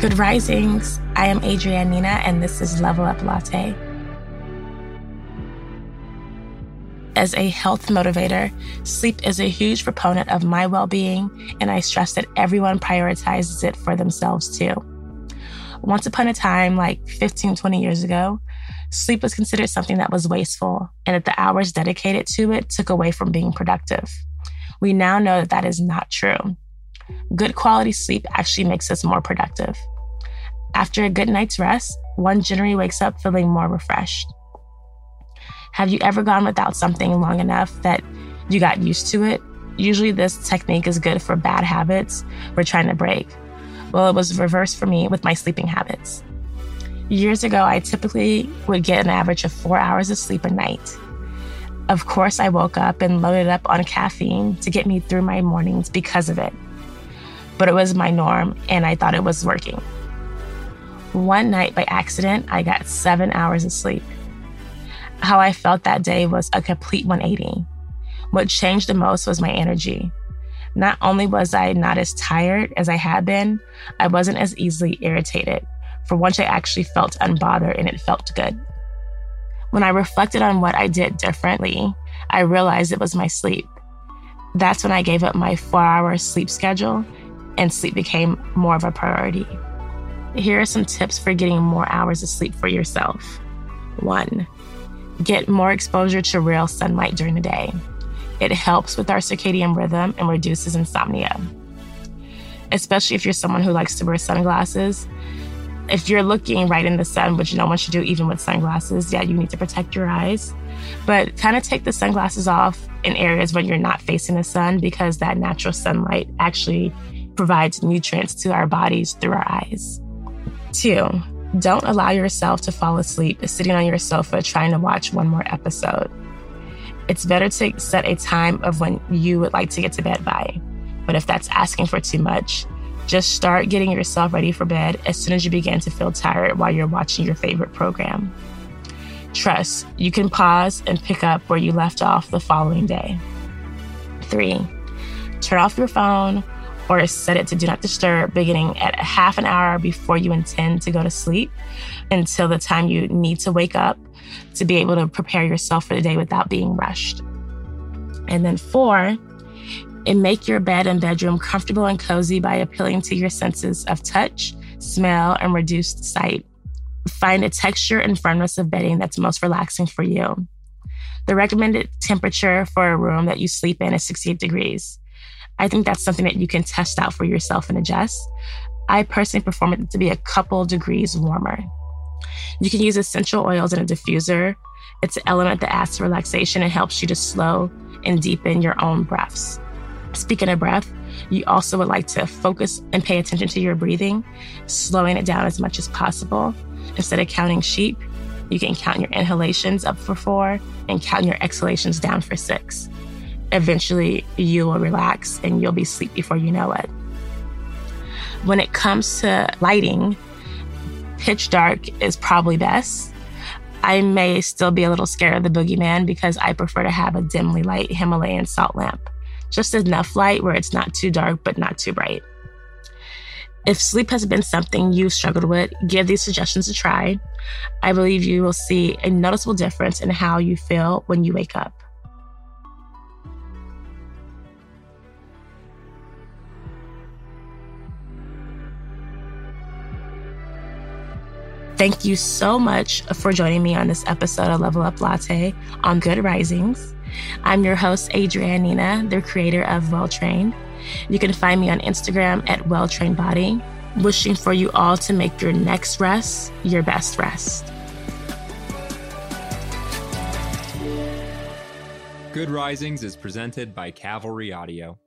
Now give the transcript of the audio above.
Good risings. I am Adrienne Nina, and this is Level Up Latte. As a health motivator, sleep is a huge proponent of my well being, and I stress that everyone prioritizes it for themselves too. Once upon a time, like 15, 20 years ago, sleep was considered something that was wasteful, and that the hours dedicated to it took away from being productive. We now know that that is not true. Good quality sleep actually makes us more productive. After a good night's rest, one generally wakes up feeling more refreshed. Have you ever gone without something long enough that you got used to it? Usually, this technique is good for bad habits we're trying to break. Well, it was reversed for me with my sleeping habits. Years ago, I typically would get an average of four hours of sleep a night. Of course, I woke up and loaded up on caffeine to get me through my mornings because of it but it was my norm and I thought it was working. One night by accident, I got seven hours of sleep. How I felt that day was a complete 180. What changed the most was my energy. Not only was I not as tired as I had been, I wasn't as easily irritated. For once, I actually felt unbothered and it felt good. When I reflected on what I did differently, I realized it was my sleep. That's when I gave up my four hour sleep schedule and sleep became more of a priority. Here are some tips for getting more hours of sleep for yourself. One, get more exposure to real sunlight during the day. It helps with our circadian rhythm and reduces insomnia. Especially if you're someone who likes to wear sunglasses. If you're looking right in the sun, which no one should do even with sunglasses, yeah, you need to protect your eyes. But kind of take the sunglasses off in areas when you're not facing the sun because that natural sunlight actually provides nutrients to our bodies through our eyes. Two, don't allow yourself to fall asleep sitting on your sofa trying to watch one more episode. It's better to set a time of when you would like to get to bed by. But if that's asking for too much, just start getting yourself ready for bed as soon as you begin to feel tired while you're watching your favorite program. Trust, you can pause and pick up where you left off the following day. Three, turn off your phone or set it to do not disturb beginning at half an hour before you intend to go to sleep until the time you need to wake up to be able to prepare yourself for the day without being rushed. And then four, and make your bed and bedroom comfortable and cozy by appealing to your senses of touch, smell, and reduced sight. Find a texture and firmness of bedding that's most relaxing for you. The recommended temperature for a room that you sleep in is 68 degrees. I think that's something that you can test out for yourself and adjust. I personally perform it to be a couple degrees warmer. You can use essential oils in a diffuser. It's an element that adds to relaxation and helps you to slow and deepen your own breaths. Speaking of breath, you also would like to focus and pay attention to your breathing, slowing it down as much as possible. Instead of counting sheep, you can count your inhalations up for four and count your exhalations down for six eventually you will relax and you'll be asleep before you know it. When it comes to lighting, pitch dark is probably best. I may still be a little scared of the boogeyman because I prefer to have a dimly light Himalayan salt lamp. Just enough light where it's not too dark but not too bright. If sleep has been something you've struggled with, give these suggestions a try. I believe you will see a noticeable difference in how you feel when you wake up. Thank you so much for joining me on this episode of Level Up Latte on Good Risings. I'm your host, Adrienne Nina, the creator of Well Trained. You can find me on Instagram at Well Trained Body. Wishing for you all to make your next rest your best rest. Good Risings is presented by Cavalry Audio.